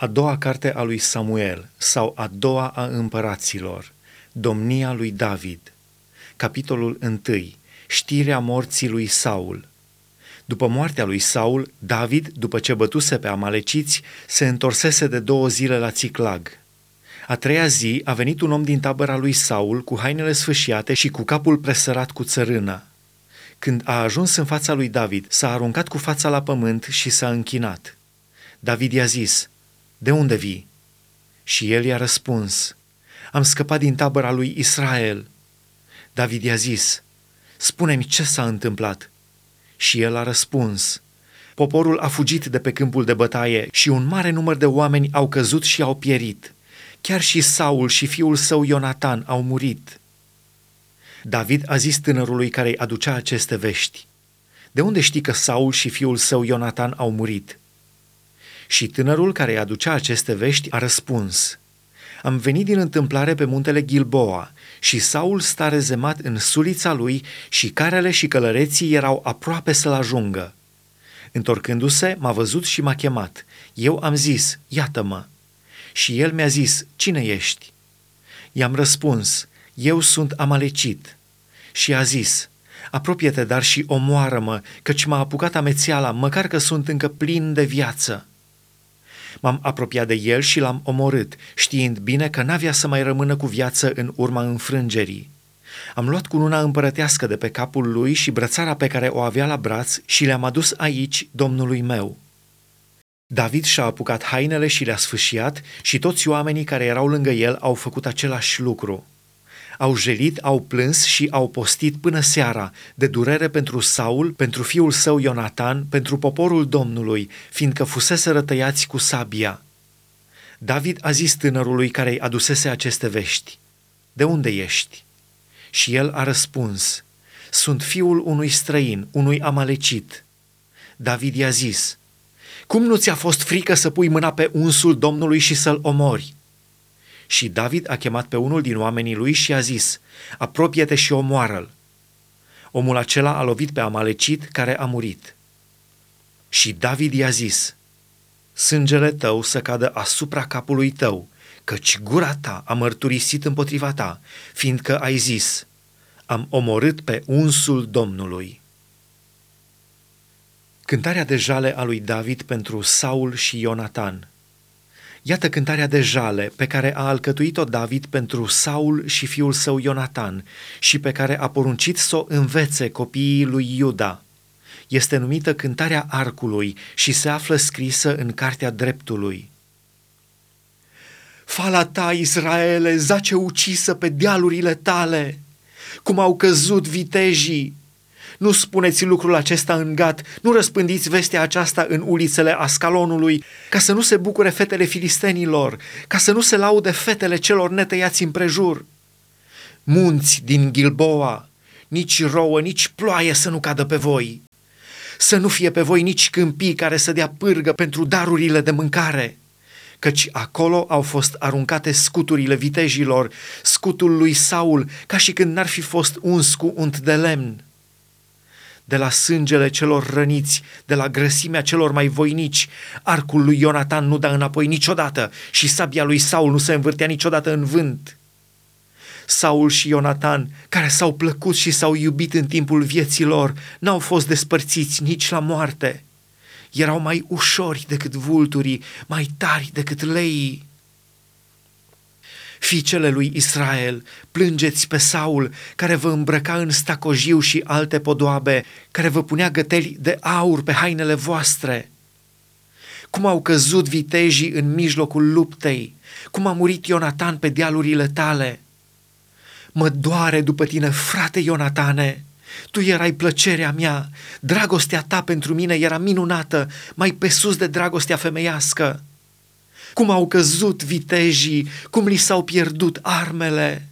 A doua carte a lui Samuel sau a doua a împăraților, domnia lui David. Capitolul 1. Știrea morții lui Saul. După moartea lui Saul, David, după ce bătuse pe amaleciți, se întorsese de două zile la Țiclag. A treia zi a venit un om din tabăra lui Saul cu hainele sfâșiate și cu capul presărat cu țărână. Când a ajuns în fața lui David, s-a aruncat cu fața la pământ și s-a închinat. David i-a zis, De unde vii? Și el i-a răspuns, Am scăpat din tabăra lui Israel. David i-a zis, Spune-mi ce s-a întâmplat. Și el a răspuns, Poporul a fugit de pe câmpul de bătaie și un mare număr de oameni au căzut și au pierit. Chiar și Saul și fiul său Ionatan au murit. David a zis tânărului care îi aducea aceste vești, De unde știi că Saul și fiul său Ionatan au murit? Și tânărul care îi aducea aceste vești a răspuns, Am venit din întâmplare pe muntele Gilboa și Saul sta rezemat în sulița lui și carele și călăreții erau aproape să-l ajungă. Întorcându-se, m-a văzut și m-a chemat. Eu am zis, iată-mă. Și el mi-a zis, cine ești? I-am răspuns, eu sunt amalecit. Și a zis, apropie-te, dar și omoară-mă, căci m-a apucat amețeala, măcar că sunt încă plin de viață. M-am apropiat de el și l-am omorât, știind bine că n-avea să mai rămână cu viață în urma înfrângerii. Am luat cununa împărătească de pe capul lui și brățara pe care o avea la braț și le-am adus aici domnului meu. David și-a apucat hainele și le-a sfâșiat și toți oamenii care erau lângă el au făcut același lucru. Au jelit, au plâns și au postit până seara, de durere pentru Saul, pentru fiul său Ionatan, pentru poporul Domnului, fiindcă fusese rătăiați cu sabia. David a zis tânărului care îi adusese aceste vești, De unde ești? Și el a răspuns, Sunt fiul unui străin, unui amalecit. David i-a zis, Cum nu ți-a fost frică să pui mâna pe unsul Domnului și să-l omori? Și David a chemat pe unul din oamenii lui și a zis, apropie-te și omoară-l. Omul acela a lovit pe Amalecit care a murit. Și David i-a zis, sângele tău să cadă asupra capului tău, căci gura ta a mărturisit împotriva ta, fiindcă ai zis, am omorât pe unsul Domnului. Cântarea de jale a lui David pentru Saul și Ionatan – Iată cântarea de jale pe care a alcătuit-o David pentru Saul și fiul său Ionatan și pe care a poruncit să o învețe copiii lui Iuda. Este numită cântarea arcului și se află scrisă în Cartea Dreptului. Fala ta, Israele, zace ucisă pe dealurile tale, cum au căzut vitejii, nu spuneți lucrul acesta în gat, nu răspândiți vestea aceasta în ulițele Ascalonului, ca să nu se bucure fetele filistenilor, ca să nu se laude fetele celor netăiați împrejur. Munți din Gilboa, nici rouă, nici ploaie să nu cadă pe voi. Să nu fie pe voi nici câmpii care să dea pârgă pentru darurile de mâncare, căci acolo au fost aruncate scuturile vitejilor, scutul lui Saul, ca și când n-ar fi fost uns cu unt de lemn de la sângele celor răniți, de la grăsimea celor mai voinici. Arcul lui Ionatan nu da înapoi niciodată și sabia lui Saul nu se învârtea niciodată în vânt. Saul și Ionatan, care s-au plăcut și s-au iubit în timpul vieții lor, n-au fost despărțiți nici la moarte. Erau mai ușori decât vulturii, mai tari decât leii. Fiicele lui Israel, plângeți pe Saul, care vă îmbrăca în stacojiu și alte podoabe, care vă punea găteli de aur pe hainele voastre. Cum au căzut vitejii în mijlocul luptei, cum a murit Ionatan pe dealurile tale. Mă doare după tine, frate Ionatane, tu erai plăcerea mea, dragostea ta pentru mine era minunată, mai pe sus de dragostea femeiască cum au căzut vitejii, cum li s-au pierdut armele.